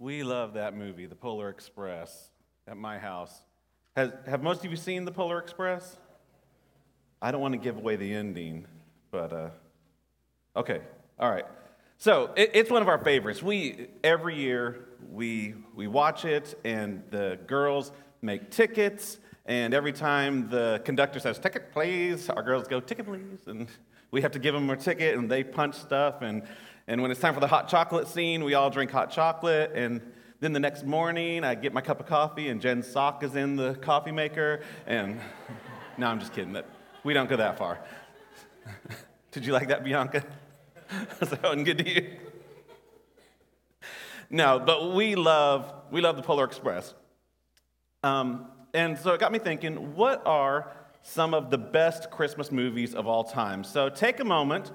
We love that movie, The Polar Express, at my house. Has, have most of you seen The Polar Express? I don't want to give away the ending, but uh, okay, all right. So it, it's one of our favorites. We every year we we watch it, and the girls make tickets. And every time the conductor says "ticket, please," our girls go "ticket, please," and we have to give them a ticket, and they punch stuff. And and when it's time for the hot chocolate scene, we all drink hot chocolate. And then the next morning, I get my cup of coffee, and Jen's sock is in the coffee maker. And no, I'm just kidding. That we don't go that far. Did you like that, Bianca? Was that one good to you? No, but we love we love the Polar Express. Um, and so it got me thinking, what are some of the best Christmas movies of all time? So take a moment,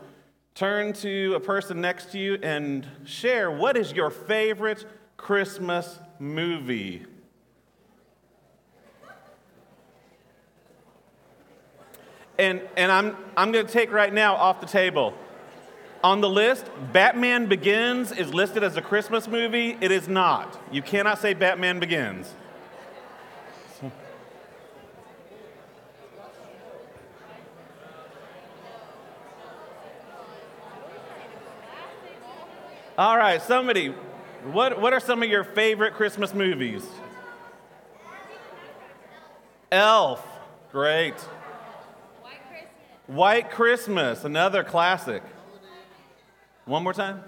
turn to a person next to you, and share what is your favorite Christmas movie? And, and I'm, I'm going to take right now off the table. On the list, Batman Begins is listed as a Christmas movie. It is not. You cannot say Batman Begins. All right, somebody, what, what are some of your favorite Christmas movies? Elf, great. White Christmas. White Christmas, another classic. One more time.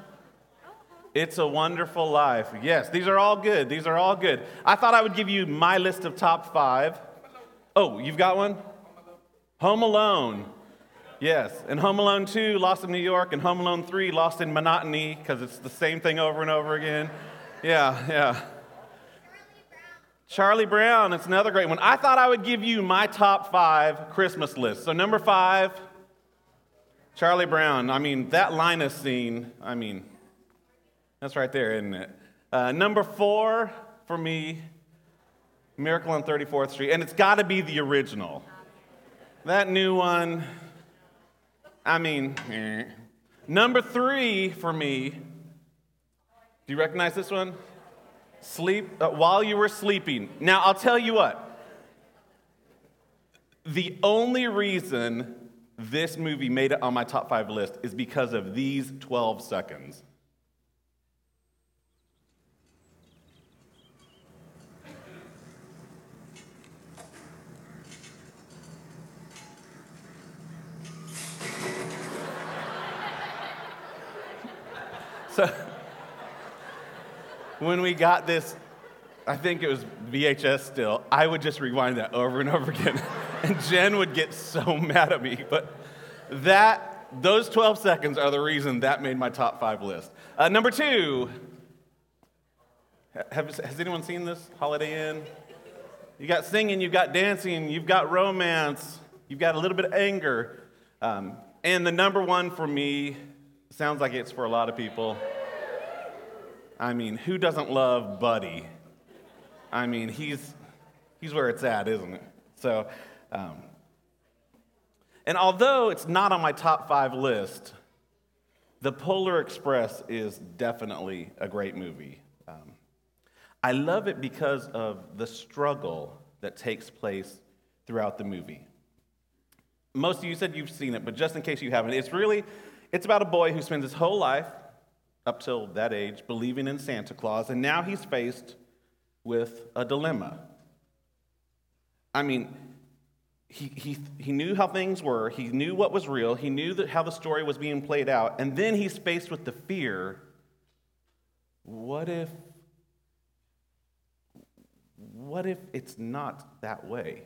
It's a Wonderful Life. Yes, these are all good. These are all good. I thought I would give you my list of top five. Oh, you've got one? Home Alone. Yes, and Home Alone 2, Lost in New York, and Home Alone 3, Lost in Monotony, because it's the same thing over and over again. Yeah, yeah. Charlie Brown, it's another great one. I thought I would give you my top five Christmas list. So, number five, Charlie Brown. I mean, that Linus scene, I mean, that's right there, isn't it? Uh, number four for me, Miracle on 34th Street. And it's got to be the original. That new one, I mean, number three for me, do you recognize this one? Sleep, uh, while you were sleeping. Now, I'll tell you what. The only reason this movie made it on my top five list is because of these 12 seconds. So, when we got this, I think it was VHS still, I would just rewind that over and over again. and Jen would get so mad at me. But that, those 12 seconds are the reason that made my top five list. Uh, number two, have, has anyone seen this Holiday Inn? You got singing, you've got dancing, you've got romance, you've got a little bit of anger. Um, and the number one for me sounds like it's for a lot of people. I mean, who doesn't love Buddy? I mean, he's, he's where it's at, isn't it? So, um, and although it's not on my top five list, The Polar Express is definitely a great movie. Um, I love it because of the struggle that takes place throughout the movie. Most of you said you've seen it, but just in case you haven't, it's really it's about a boy who spends his whole life up till that age believing in Santa Claus, and now he's faced with a dilemma. I mean, he, he, he knew how things were, he knew what was real, he knew that how the story was being played out, and then he's faced with the fear what if what if it's not that way?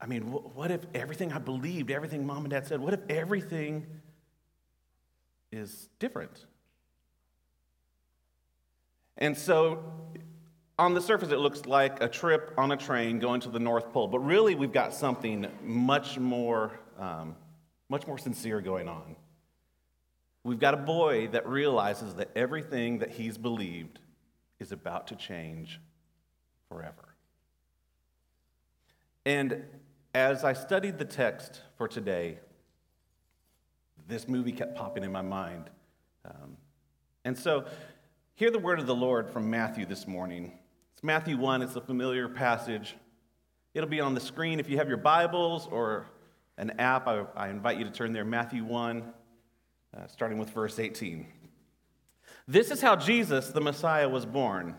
I mean, what if everything I believed, everything mom and dad said, what if everything is different? And so, on the surface, it looks like a trip on a train going to the North Pole, but really, we've got something much more, um, much more sincere going on. We've got a boy that realizes that everything that he's believed is about to change forever. And as I studied the text for today, this movie kept popping in my mind. Um, and so Hear the word of the Lord from Matthew this morning. It's Matthew 1, it's a familiar passage. It'll be on the screen if you have your Bibles or an app. I, I invite you to turn there, Matthew 1, uh, starting with verse 18. This is how Jesus, the Messiah, was born.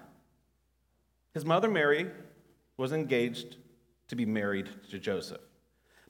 His mother Mary was engaged to be married to Joseph.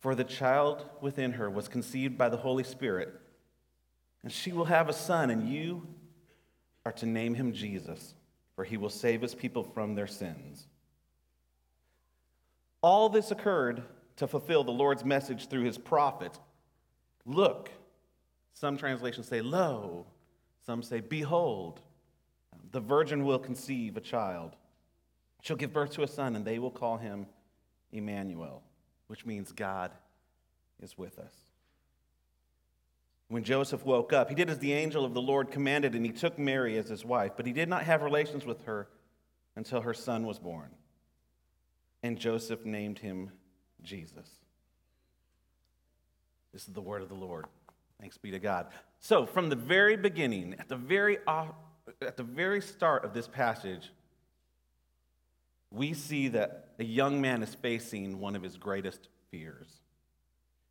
for the child within her was conceived by the Holy Spirit, and she will have a son, and you are to name him Jesus for he will save his people from their sins. All this occurred to fulfill the Lord's message through his prophet. Look, some translations say, Lo, some say, Behold, the virgin will conceive a child. She'll give birth to a son, and they will call him Emmanuel, which means God is with us. When Joseph woke up, he did as the angel of the Lord commanded, and he took Mary as his wife, but he did not have relations with her until her son was born. And Joseph named him Jesus. This is the word of the Lord. Thanks be to God. So, from the very beginning, at the very, uh, at the very start of this passage, we see that a young man is facing one of his greatest fears.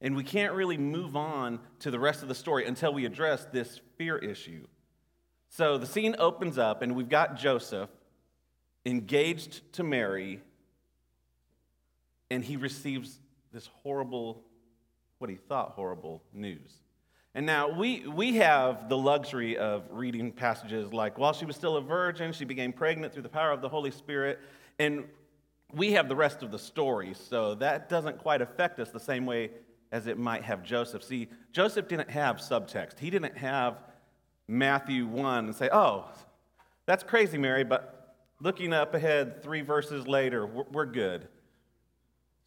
And we can't really move on to the rest of the story until we address this fear issue. So the scene opens up, and we've got Joseph engaged to Mary, and he receives this horrible, what he thought horrible news. And now we, we have the luxury of reading passages like, while she was still a virgin, she became pregnant through the power of the Holy Spirit. And we have the rest of the story, so that doesn't quite affect us the same way as it might have Joseph. See, Joseph didn't have subtext. He didn't have Matthew 1 and say, oh, that's crazy, Mary, but looking up ahead three verses later, we're good.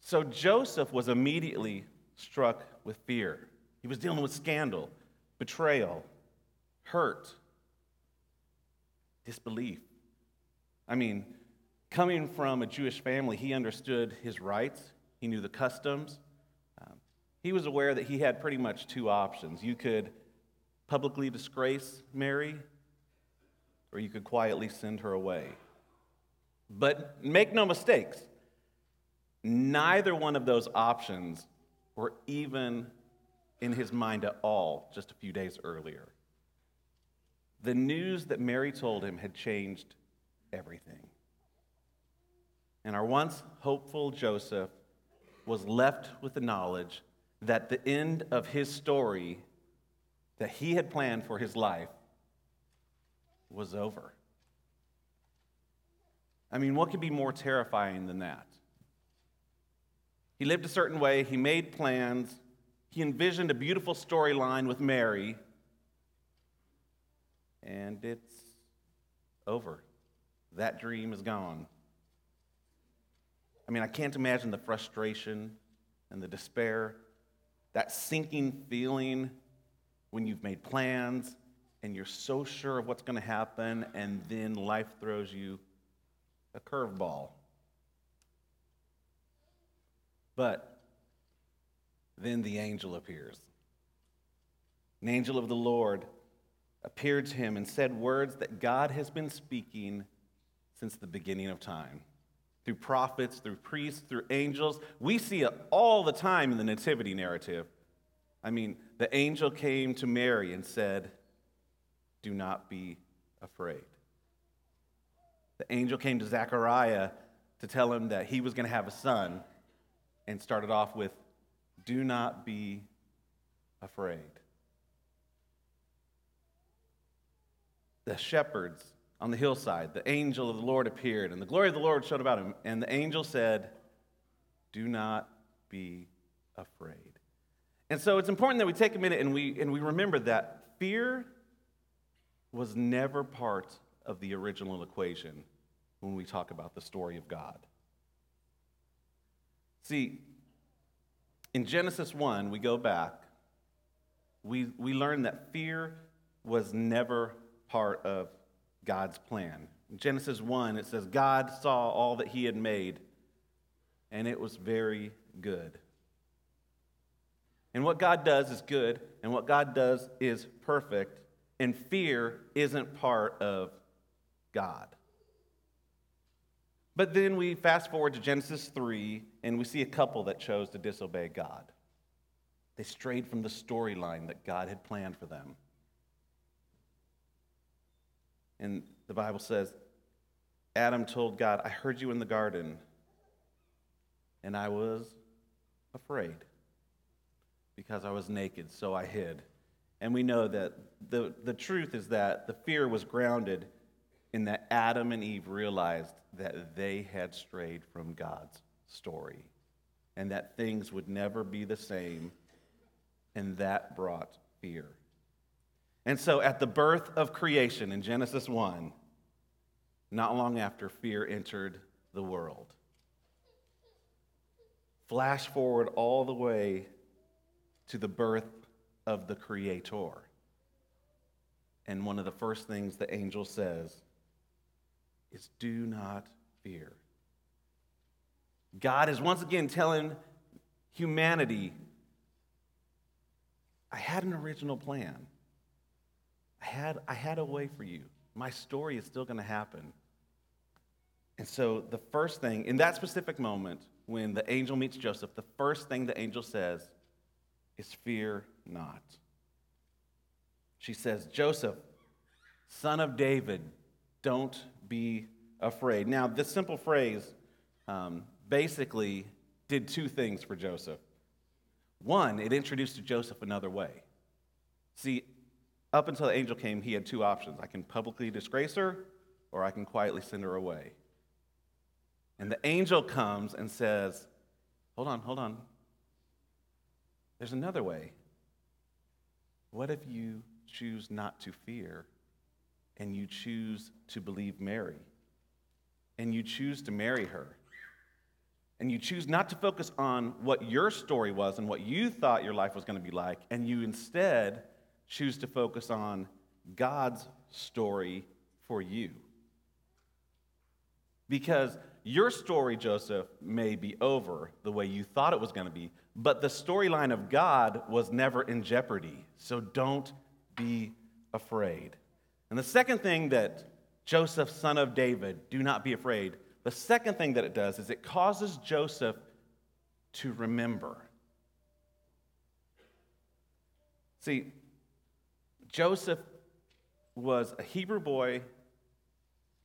So Joseph was immediately struck with fear. He was dealing with scandal, betrayal, hurt, disbelief. I mean, coming from a Jewish family, he understood his rights, he knew the customs, um, he was aware that he had pretty much two options. You could publicly disgrace Mary, or you could quietly send her away. But make no mistakes, neither one of those options were even in his mind at all just a few days earlier. The news that Mary told him had changed everything. And our once hopeful Joseph was left with the knowledge that the end of his story that he had planned for his life was over. I mean, what could be more terrifying than that? He lived a certain way, he made plans, he envisioned a beautiful storyline with Mary, and it's over. That dream is gone. I mean, I can't imagine the frustration and the despair that sinking feeling when you've made plans and you're so sure of what's going to happen, and then life throws you a curveball. But then the angel appears. An angel of the Lord appeared to him and said words that God has been speaking since the beginning of time through prophets, through priests, through angels. We see it all the time in the nativity narrative. I mean, the angel came to Mary and said, Do not be afraid. The angel came to Zechariah to tell him that he was going to have a son and started off with, Do not be afraid. The shepherds on the hillside, the angel of the Lord appeared, and the glory of the Lord showed about him. And the angel said, Do not be afraid. And so it's important that we take a minute and we, and we remember that fear was never part of the original equation when we talk about the story of God. See, in Genesis 1, we go back, we, we learn that fear was never part of God's plan. In Genesis 1, it says, God saw all that he had made, and it was very good. And what God does is good, and what God does is perfect, and fear isn't part of God. But then we fast forward to Genesis 3, and we see a couple that chose to disobey God. They strayed from the storyline that God had planned for them. And the Bible says, Adam told God, I heard you in the garden, and I was afraid because I was naked, so I hid. And we know that the, the truth is that the fear was grounded in that Adam and Eve realized that they had strayed from God's story and that things would never be the same, and that brought fear. And so, at the birth of creation in Genesis 1, not long after, fear entered the world. Flash forward all the way to the birth of the Creator. And one of the first things the angel says is do not fear. God is once again telling humanity, I had an original plan. I had, I had a way for you. My story is still going to happen. And so, the first thing, in that specific moment, when the angel meets Joseph, the first thing the angel says is, Fear not. She says, Joseph, son of David, don't be afraid. Now, this simple phrase um, basically did two things for Joseph. One, it introduced Joseph another way. See, up until the angel came, he had two options I can publicly disgrace her, or I can quietly send her away. And the angel comes and says, Hold on, hold on. There's another way. What if you choose not to fear and you choose to believe Mary, and you choose to marry her, and you choose not to focus on what your story was and what you thought your life was going to be like, and you instead choose to focus on God's story for you. Because your story, Joseph, may be over the way you thought it was going to be, but the storyline of God was never in jeopardy. So don't be afraid. And the second thing that Joseph, son of David, do not be afraid, the second thing that it does is it causes Joseph to remember. See, Joseph was a Hebrew boy.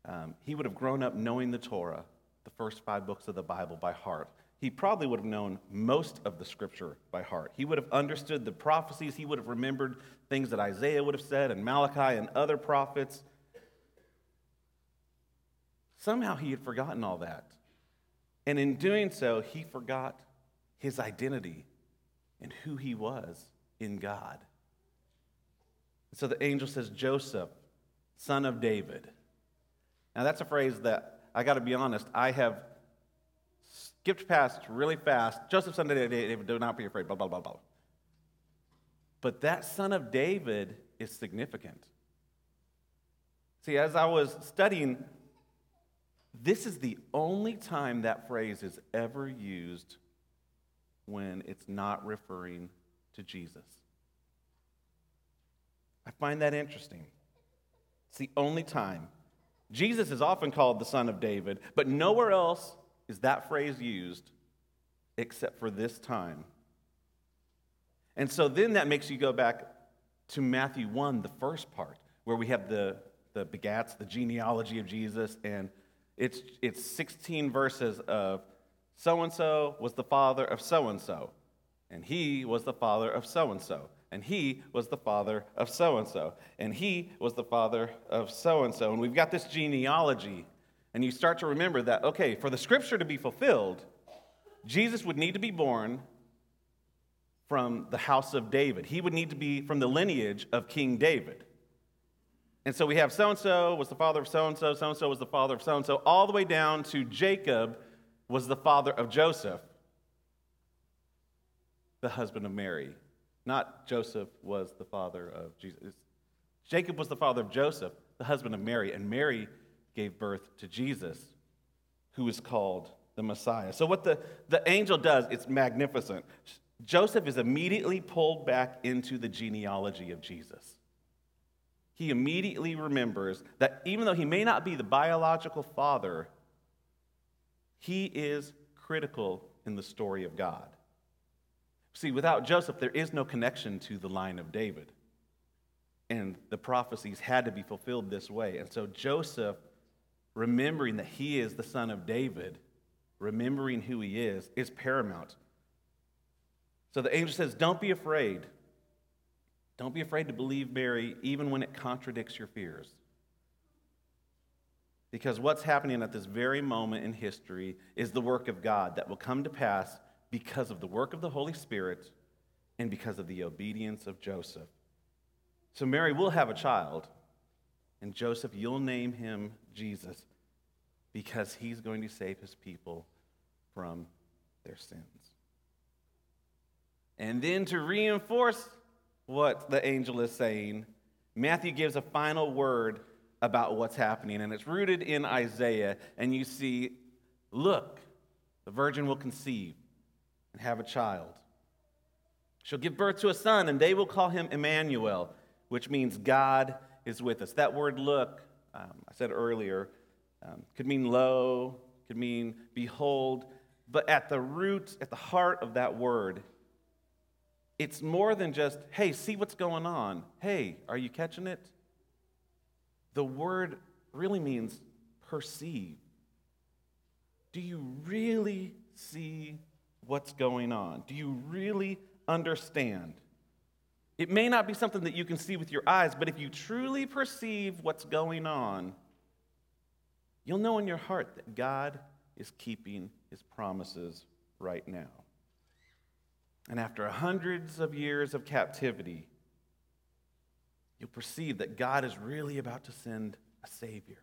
Um, he would have grown up knowing the Torah, the first five books of the Bible, by heart. He probably would have known most of the scripture by heart. He would have understood the prophecies. He would have remembered things that Isaiah would have said and Malachi and other prophets. Somehow he had forgotten all that. And in doing so, he forgot his identity and who he was in God. So the angel says, Joseph, son of David. Now, that's a phrase that I got to be honest, I have skipped past really fast. Joseph, son of David, do not be afraid, blah, blah, blah, blah. But that son of David is significant. See, as I was studying, this is the only time that phrase is ever used when it's not referring to Jesus. I find that interesting. It's the only time. Jesus is often called the Son of David, but nowhere else is that phrase used except for this time. And so then that makes you go back to Matthew 1, the first part, where we have the, the begats, the genealogy of Jesus, and it's, it's 16 verses of so and so was the father of so and so, and he was the father of so and so and he was the father of so and so, and he was the father of so and so. And we've got this genealogy, and you start to remember that, okay, for the scripture to be fulfilled, Jesus would need to be born from the house of David. He would need to be from the lineage of King David. And so we have so and so was the father of so and so, so and so was the father of so and so, all the way down to Jacob was the father of Joseph, the husband of Mary. Not Joseph was the father of Jesus. Jacob was the father of Joseph, the husband of Mary, and Mary gave birth to Jesus, who is called the Messiah. So, what the, the angel does, it's magnificent. Joseph is immediately pulled back into the genealogy of Jesus he immediately remembers that even though he may not be the biological father, he is critical in the story of God. See, without Joseph, there is no connection to the line of David. And the prophecies had to be fulfilled this way. And so Joseph, remembering that he is the son of David, remembering who he is, is paramount. So the angel says, Don't be afraid. Don't be afraid to believe Mary, even when it contradicts your fears. Because what's happening at this very moment in history is the work of God that will come to pass because of the work of the Holy Spirit and because of the obedience of Joseph. So, Mary will have a child, and Joseph, you'll name him Jesus because he's going to save his people from their sins. And then to reinforce what the angel is saying, Matthew gives a final word about what's happening, and it's rooted in Isaiah. And you see, look, the virgin will conceive and have a child. She'll give birth to a son, and they will call him Emmanuel, which means God is with us. That word look, um, I said earlier, um, could mean lo, could mean behold, but at the root, at the heart of that word it's more than just, hey, see what's going on. Hey, are you catching it? The word really means perceive. Do you really see what's going on? Do you really understand? It may not be something that you can see with your eyes, but if you truly perceive what's going on, you'll know in your heart that God is keeping his promises right now. And after hundreds of years of captivity, you'll perceive that God is really about to send a Savior.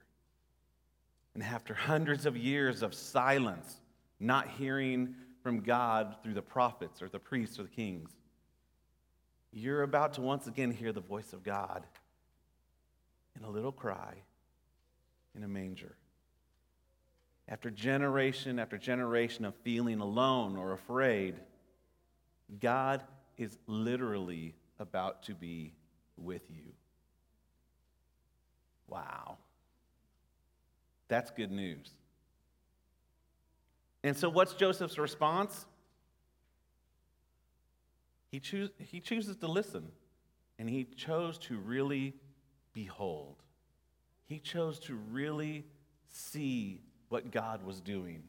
And after hundreds of years of silence, not hearing from God through the prophets or the priests or the kings, you're about to once again hear the voice of God in a little cry in a manger. After generation after generation of feeling alone or afraid, God is literally about to be with you. Wow. That's good news. And so, what's Joseph's response? He, he chooses to listen, and he chose to really behold. He chose to really see what God was doing.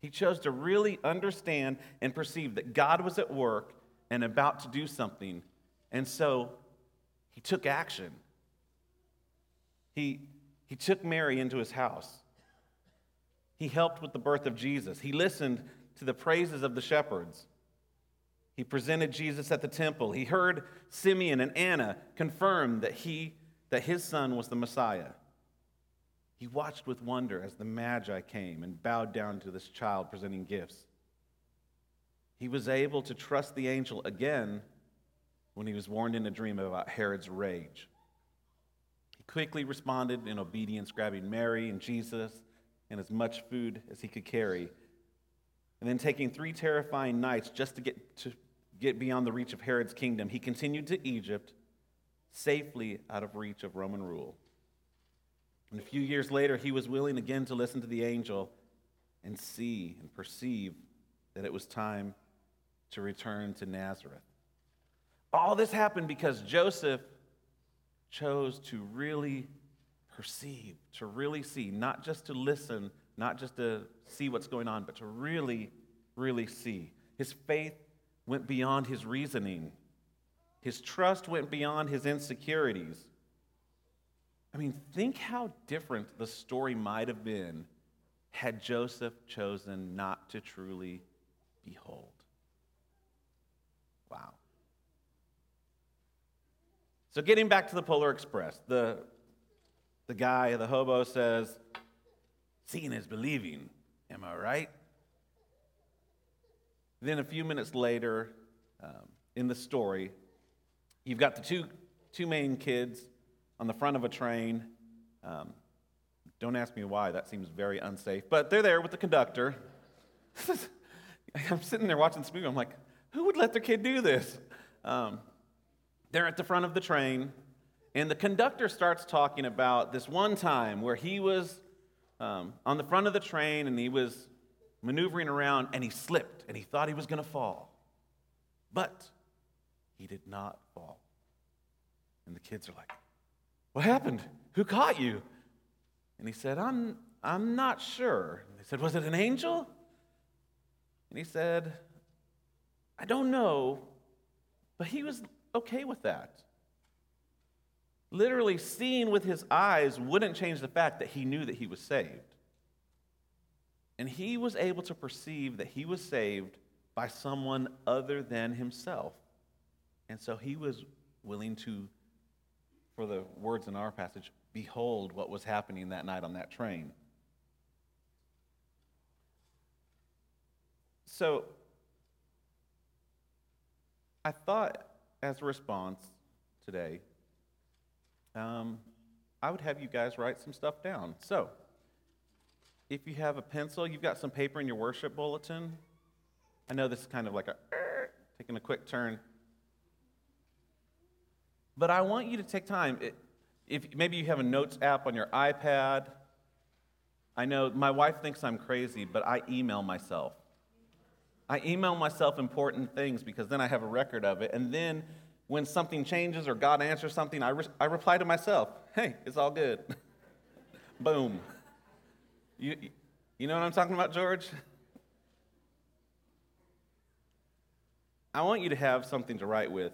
He chose to really understand and perceive that God was at work and about to do something. And so he took action. He, he took Mary into his house. He helped with the birth of Jesus. He listened to the praises of the shepherds. He presented Jesus at the temple. He heard Simeon and Anna confirm that, he, that his son was the Messiah. He watched with wonder as the Magi came and bowed down to this child presenting gifts. He was able to trust the angel again when he was warned in a dream about Herod's rage. He quickly responded in obedience, grabbing Mary and Jesus and as much food as he could carry. And then taking three terrifying nights just to get, to get beyond the reach of Herod's kingdom, he continued to Egypt, safely out of reach of Roman rule. And a few years later, he was willing again to listen to the angel and see and perceive that it was time to return to Nazareth. All this happened because Joseph chose to really perceive, to really see, not just to listen, not just to see what's going on, but to really, really see. His faith went beyond his reasoning, his trust went beyond his insecurities. I mean, think how different the story might have been had Joseph chosen not to truly behold. Wow. So, getting back to the Polar Express, the the guy, the hobo, says, Seeing is believing. Am I right? Then a few minutes later, um, in the story, you've got the two, two main kids on the front of a train. Um, don't ask me why, that seems very unsafe, but they're there with the conductor. I'm sitting there watching this movie, I'm like, who would let their kid do this? Um, they're at the front of the train, and the conductor starts talking about this one time where he was um, on the front of the train and he was maneuvering around and he slipped and he thought he was going to fall. But he did not fall. And the kids are like, What happened? Who caught you? And he said, I'm, I'm not sure. And they said, Was it an angel? And he said, I don't know, but he was okay with that. Literally, seeing with his eyes wouldn't change the fact that he knew that he was saved. And he was able to perceive that he was saved by someone other than himself. And so he was willing to, for the words in our passage, behold what was happening that night on that train. So I thought, as a response today, um, I would have you guys write some stuff down. So, if you have a pencil, you've got some paper in your worship bulletin. I know this is kind of like a taking a quick turn. But I want you to take time. If maybe you have a notes app on your iPad. I know my wife thinks I'm crazy, but I email myself. I email myself important things because then I have a record of it. And then when something changes or God answers something, I, re- I reply to myself, hey, it's all good. Boom. You, you know what I'm talking about, George? I want you to have something to write with.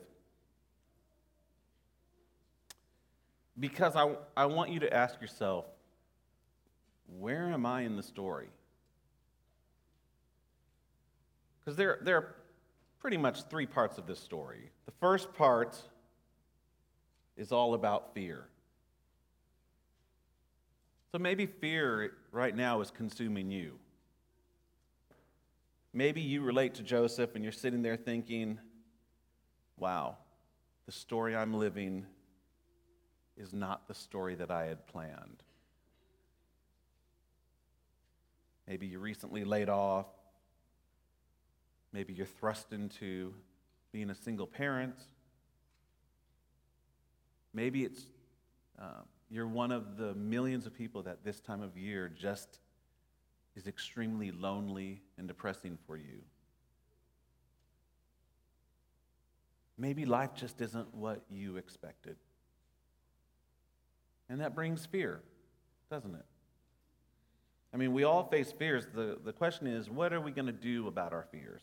Because I, I want you to ask yourself, where am I in the story? Because there, there are pretty much three parts of this story. The first part is all about fear. So maybe fear right now is consuming you. Maybe you relate to Joseph and you're sitting there thinking, wow, the story I'm living is not the story that I had planned. Maybe you recently laid off Maybe you're thrust into being a single parent. Maybe it's uh, you're one of the millions of people that this time of year just is extremely lonely and depressing for you. Maybe life just isn't what you expected. And that brings fear, doesn't it? I mean, we all face fears. The, the question is, what are we going to do about our fears?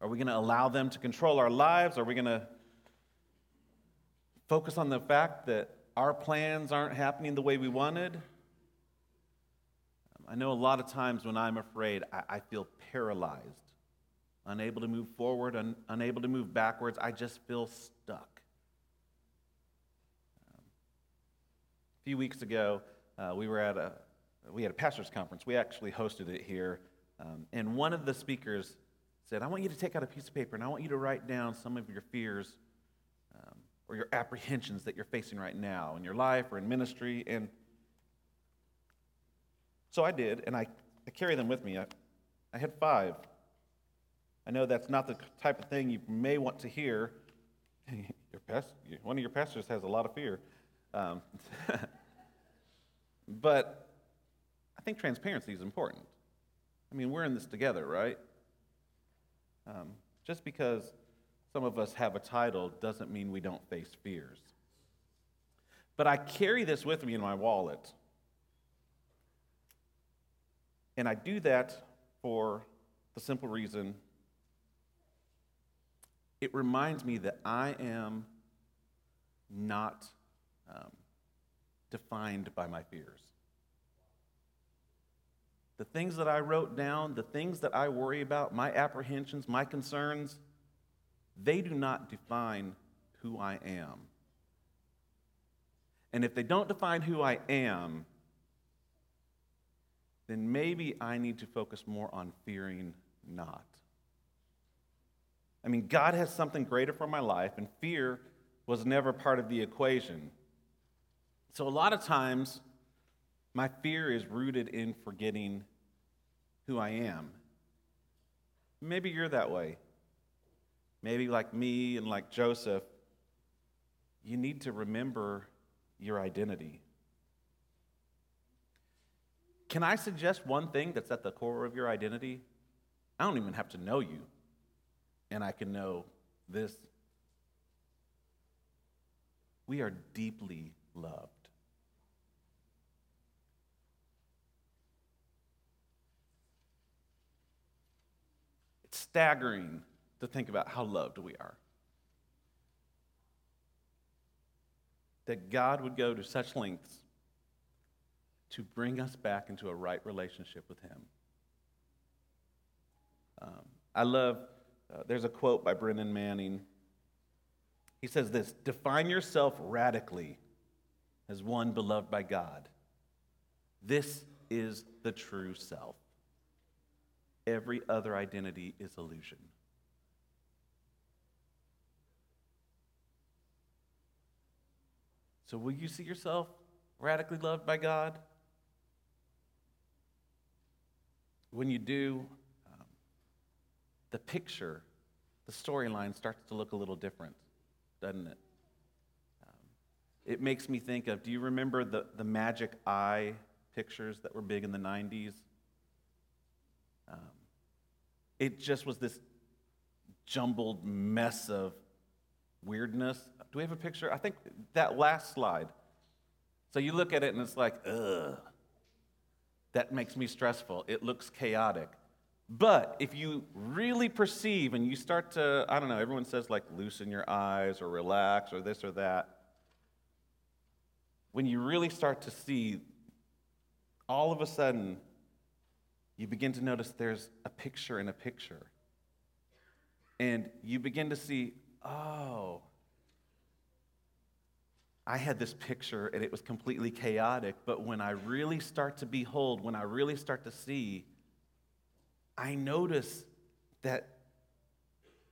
Are we going to allow them to control our lives? Are we going to focus on the fact that our plans aren't happening the way we wanted? I know a lot of times when I'm afraid, I, I feel paralyzed, unable to move forward, un, unable to move backwards. I just feel stuck. Um, a few weeks ago, uh, we were at a we had a pastors conference. We actually hosted it here, um, and one of the speakers said, I want you to take out a piece of paper and I want you to write down some of your fears um, or your apprehensions that you're facing right now in your life or in ministry. And so I did, and I, I carry them with me. I, I had five. I know that's not the type of thing you may want to hear. Your past, one of your pastors has a lot of fear. Um, but I think transparency is important. I mean, we're in this together, right? Um, just because some of us have a title doesn't mean we don't face fears. But I carry this with me in my wallet. And I do that for the simple reason it reminds me that I am not um, defined by my fears. The things that I wrote down, the things that I worry about, my apprehensions, my concerns, they do not define who I am. And if they don't define who I am, then maybe I need to focus more on fearing not. I mean, God has something greater for my life, and fear was never part of the equation. So, a lot of times, my fear is rooted in forgetting who I am. Maybe you're that way. Maybe, like me and like Joseph, you need to remember your identity. Can I suggest one thing that's at the core of your identity? I don't even have to know you, and I can know this. We are deeply loved. It's staggering to think about how loved we are. That God would go to such lengths to bring us back into a right relationship with Him. Um, I love, uh, there's a quote by Brennan Manning. He says this Define yourself radically as one beloved by God. This is the true self. Every other identity is illusion. So, will you see yourself radically loved by God? When you do, um, the picture, the storyline starts to look a little different, doesn't it? Um, it makes me think of do you remember the, the magic eye pictures that were big in the 90s? Um, it just was this jumbled mess of weirdness. Do we have a picture? I think that last slide. So you look at it and it's like, ugh. That makes me stressful. It looks chaotic. But if you really perceive and you start to, I don't know, everyone says like loosen your eyes or relax or this or that. When you really start to see, all of a sudden, you begin to notice there's a picture in a picture. And you begin to see, oh, I had this picture and it was completely chaotic, but when I really start to behold, when I really start to see, I notice that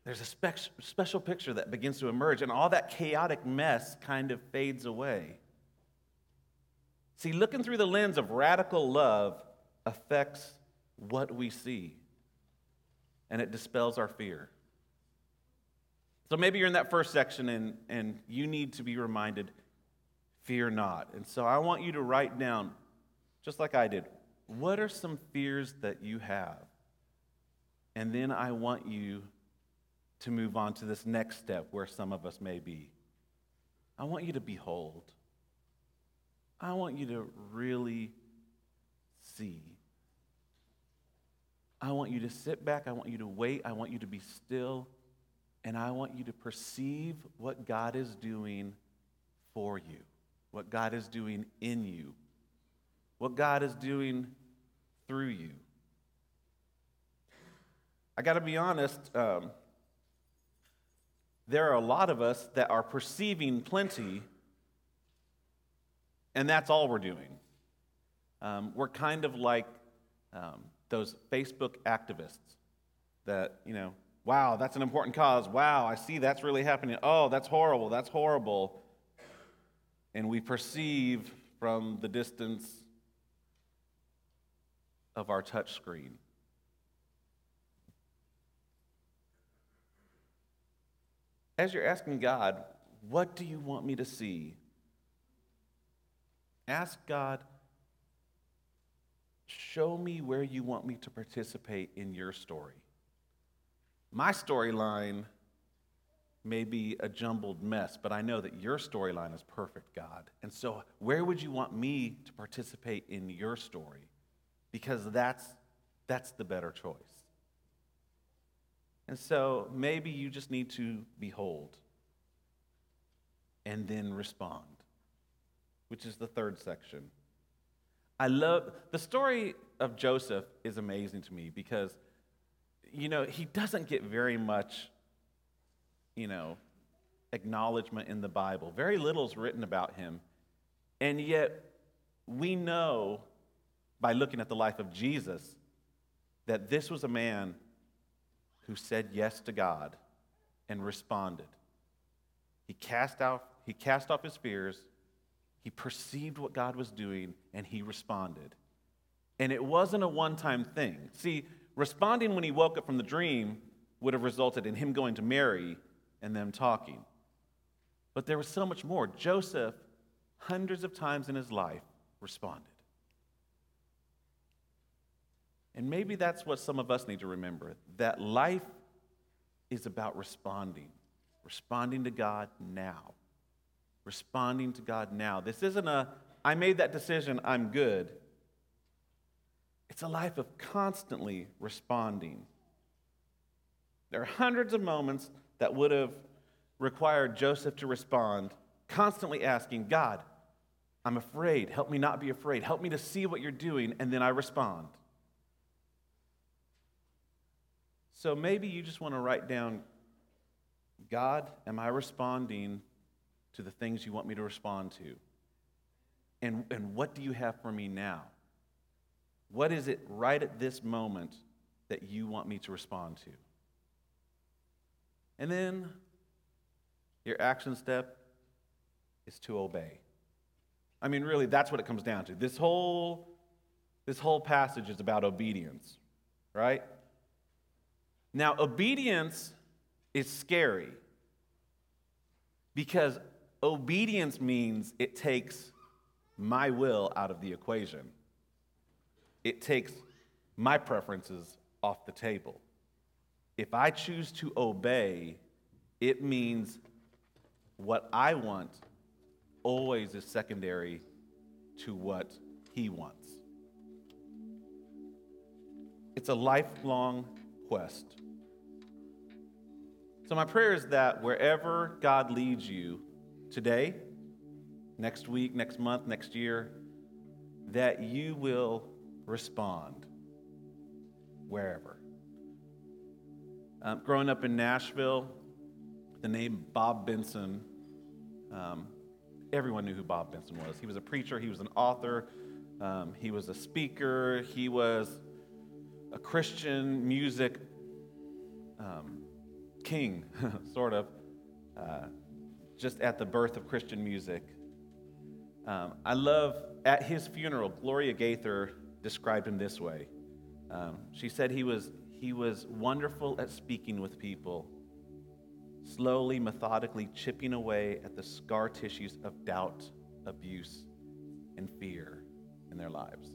there's a spe- special picture that begins to emerge, and all that chaotic mess kind of fades away. See, looking through the lens of radical love affects what we see, and it dispels our fear. So maybe you're in that first section and, and you need to be reminded fear not. And so I want you to write down, just like I did, what are some fears that you have? And then I want you to move on to this next step where some of us may be. I want you to behold. I want you to really see. I want you to sit back. I want you to wait. I want you to be still and I want you to perceive what God is doing for you, what God is doing in you, what God is doing through you. I got to be honest, um, there are a lot of us that are perceiving plenty, and that's all we're doing. Um, we're kind of like um, those Facebook activists that, you know, Wow, that's an important cause. Wow, I see that's really happening. Oh, that's horrible. That's horrible. And we perceive from the distance of our touch screen. As you're asking God, what do you want me to see? Ask God, show me where you want me to participate in your story. My storyline may be a jumbled mess, but I know that your storyline is perfect, God. And so, where would you want me to participate in your story? Because that's, that's the better choice. And so, maybe you just need to behold and then respond, which is the third section. I love the story of Joseph is amazing to me because you know, he doesn't get very much, you know, acknowledgement in the Bible. Very little is written about him. And yet, we know by looking at the life of Jesus that this was a man who said yes to God and responded. He cast out he cast off his fears, he perceived what God was doing and he responded. And it wasn't a one-time thing. See, responding when he woke up from the dream would have resulted in him going to Mary and them talking. But there was so much more. Joseph hundreds of times in his life responded. And maybe that's what some of us need to remember that life is about responding, responding to God now. Responding to God now. This isn't a, I made that decision, I'm good. It's a life of constantly responding. There are hundreds of moments that would have required Joseph to respond, constantly asking, God, I'm afraid. Help me not be afraid. Help me to see what you're doing. And then I respond. So maybe you just want to write down God, am I responding to the things you want me to respond to? And, and what do you have for me now? What is it right at this moment that you want me to respond to? And then your action step is to obey. I mean, really, that's what it comes down to. This whole, this whole passage is about obedience, right? Now, obedience is scary because obedience means it takes my will out of the equation, it takes my preferences off the table. If I choose to obey, it means what I want always is secondary to what he wants. It's a lifelong quest. So, my prayer is that wherever God leads you today, next week, next month, next year, that you will respond wherever. Um, growing up in Nashville, the name Bob Benson, um, everyone knew who Bob Benson was. He was a preacher, he was an author, um, he was a speaker, he was a Christian music um, king, sort of, uh, just at the birth of Christian music. Um, I love, at his funeral, Gloria Gaither described him this way. Um, she said he was, he was wonderful at speaking with people, slowly, methodically chipping away at the scar tissues of doubt, abuse, and fear in their lives.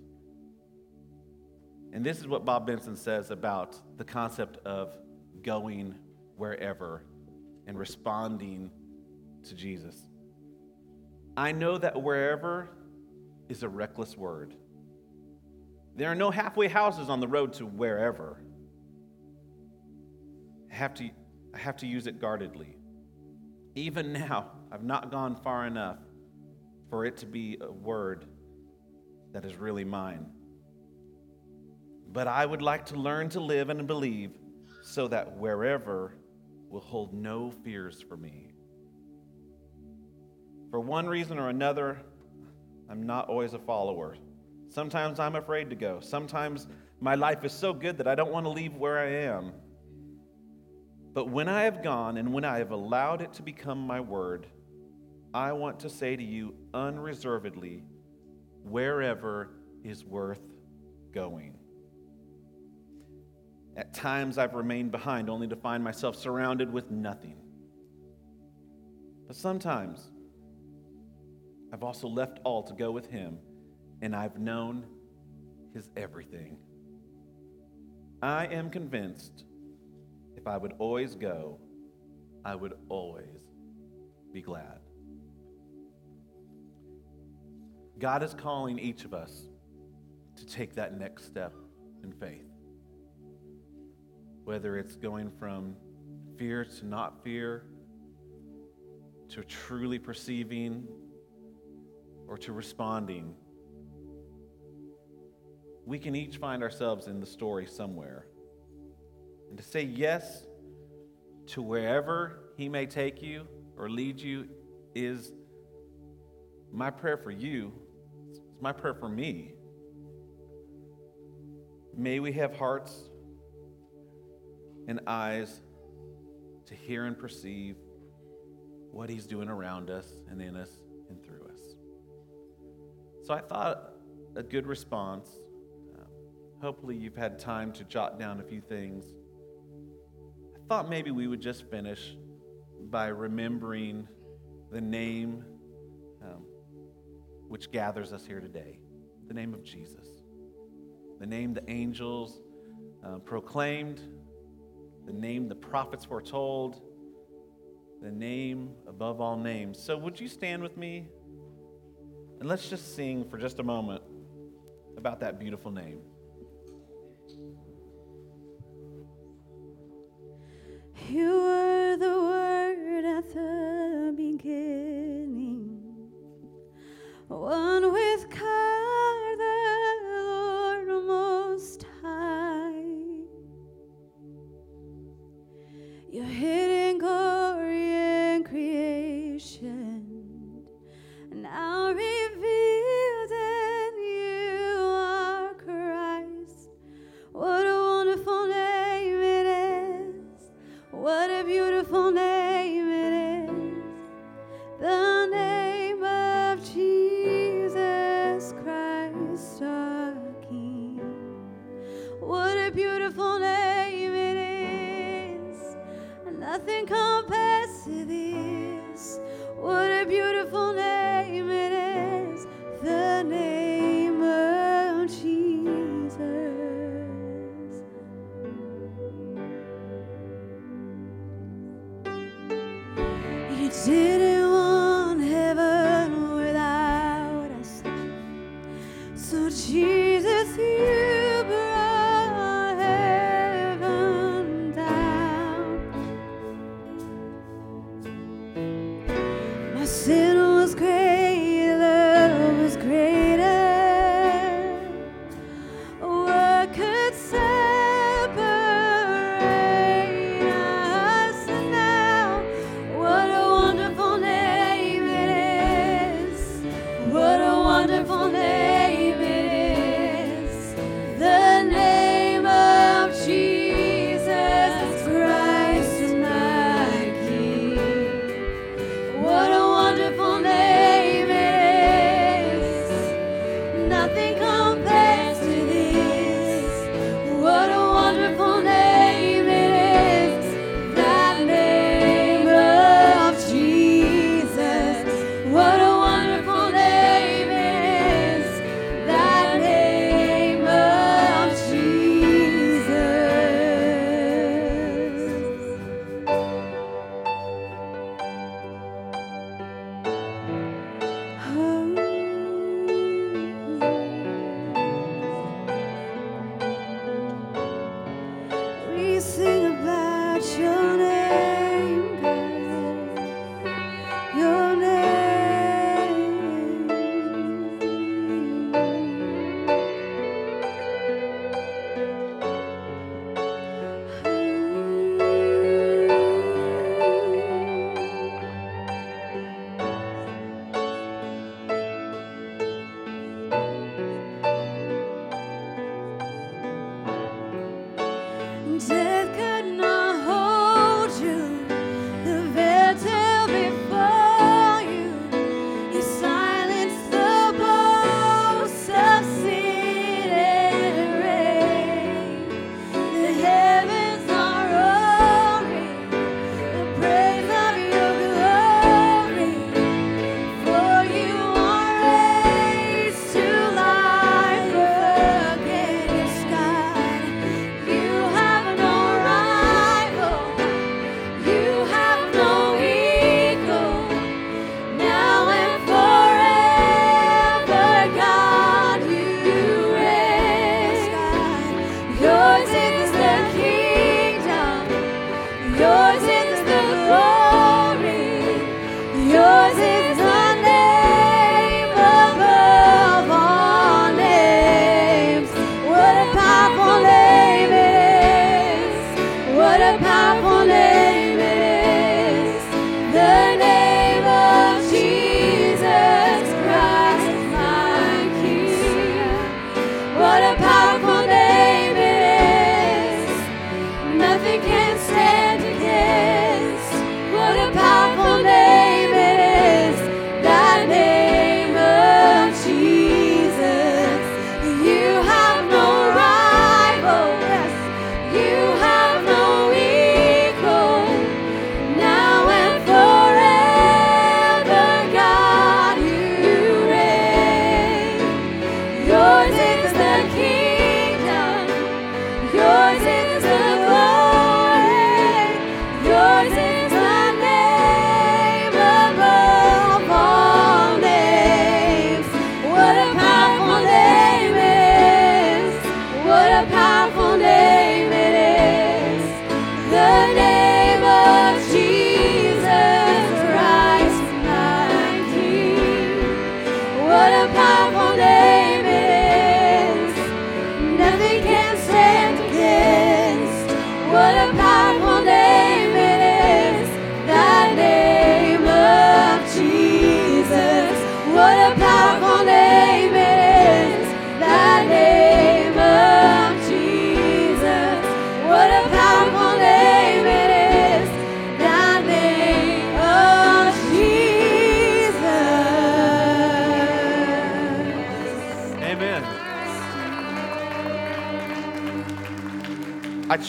And this is what Bob Benson says about the concept of going wherever and responding to Jesus. I know that wherever is a reckless word. There are no halfway houses on the road to wherever. I have to, I have to use it guardedly. Even now, I've not gone far enough for it to be a word that is really mine. But I would like to learn to live and believe so that wherever will hold no fears for me. For one reason or another, I'm not always a follower. Sometimes I'm afraid to go. Sometimes my life is so good that I don't want to leave where I am. But when I have gone and when I have allowed it to become my word, I want to say to you unreservedly wherever is worth going. At times, I've remained behind only to find myself surrounded with nothing. But sometimes, I've also left all to go with Him, and I've known His everything. I am convinced if I would always go, I would always be glad. God is calling each of us to take that next step in faith whether it's going from fear to not fear, to truly perceiving, or to responding. We can each find ourselves in the story somewhere. And to say yes to wherever He may take you or lead you is my prayer for you, it's my prayer for me. May we have hearts and eyes to hear and perceive what He's doing around us and in us us. So I thought a good response. Um, hopefully, you've had time to jot down a few things. I thought maybe we would just finish by remembering the name um, which gathers us here today the name of Jesus. The name the angels uh, proclaimed, the name the prophets foretold, the name above all names. So, would you stand with me? And let's just sing for just a moment about that beautiful name. You were the word at the beginning, one to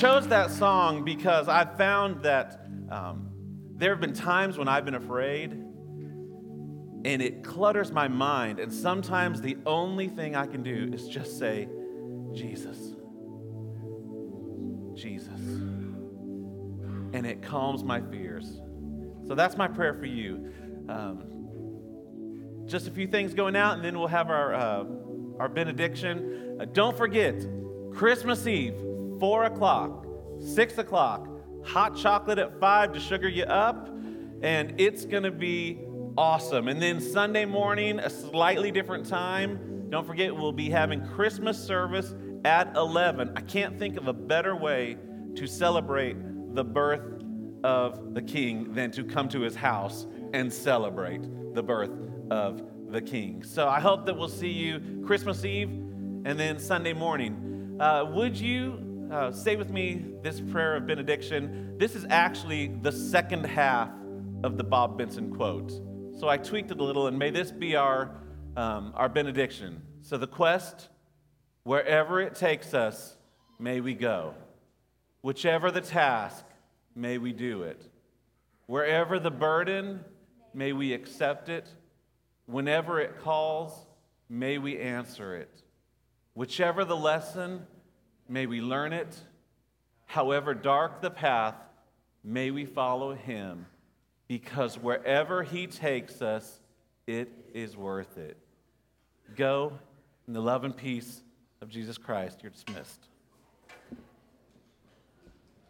chose that song because I found that um, there have been times when I've been afraid and it clutters my mind. And sometimes the only thing I can do is just say, Jesus. Jesus. And it calms my fears. So that's my prayer for you. Um, just a few things going out, and then we'll have our, uh, our benediction. Uh, don't forget, Christmas Eve, 4 o'clock, 6 o'clock, hot chocolate at 5 to sugar you up, and it's going to be awesome. And then Sunday morning, a slightly different time. Don't forget, we'll be having Christmas service at 11. I can't think of a better way to celebrate the birth of the King than to come to his house and celebrate the birth of the King. So I hope that we'll see you Christmas Eve and then Sunday morning. Uh, would you uh, say with me this prayer of benediction? This is actually the second half of the Bob Benson quote. So I tweaked it a little, and may this be our, um, our benediction. So the quest, wherever it takes us, may we go. Whichever the task, may we do it. Wherever the burden, may we accept it. Whenever it calls, may we answer it. Whichever the lesson, may we learn it. However dark the path, may we follow him, because wherever he takes us, it is worth it. Go in the love and peace of Jesus Christ. You're dismissed.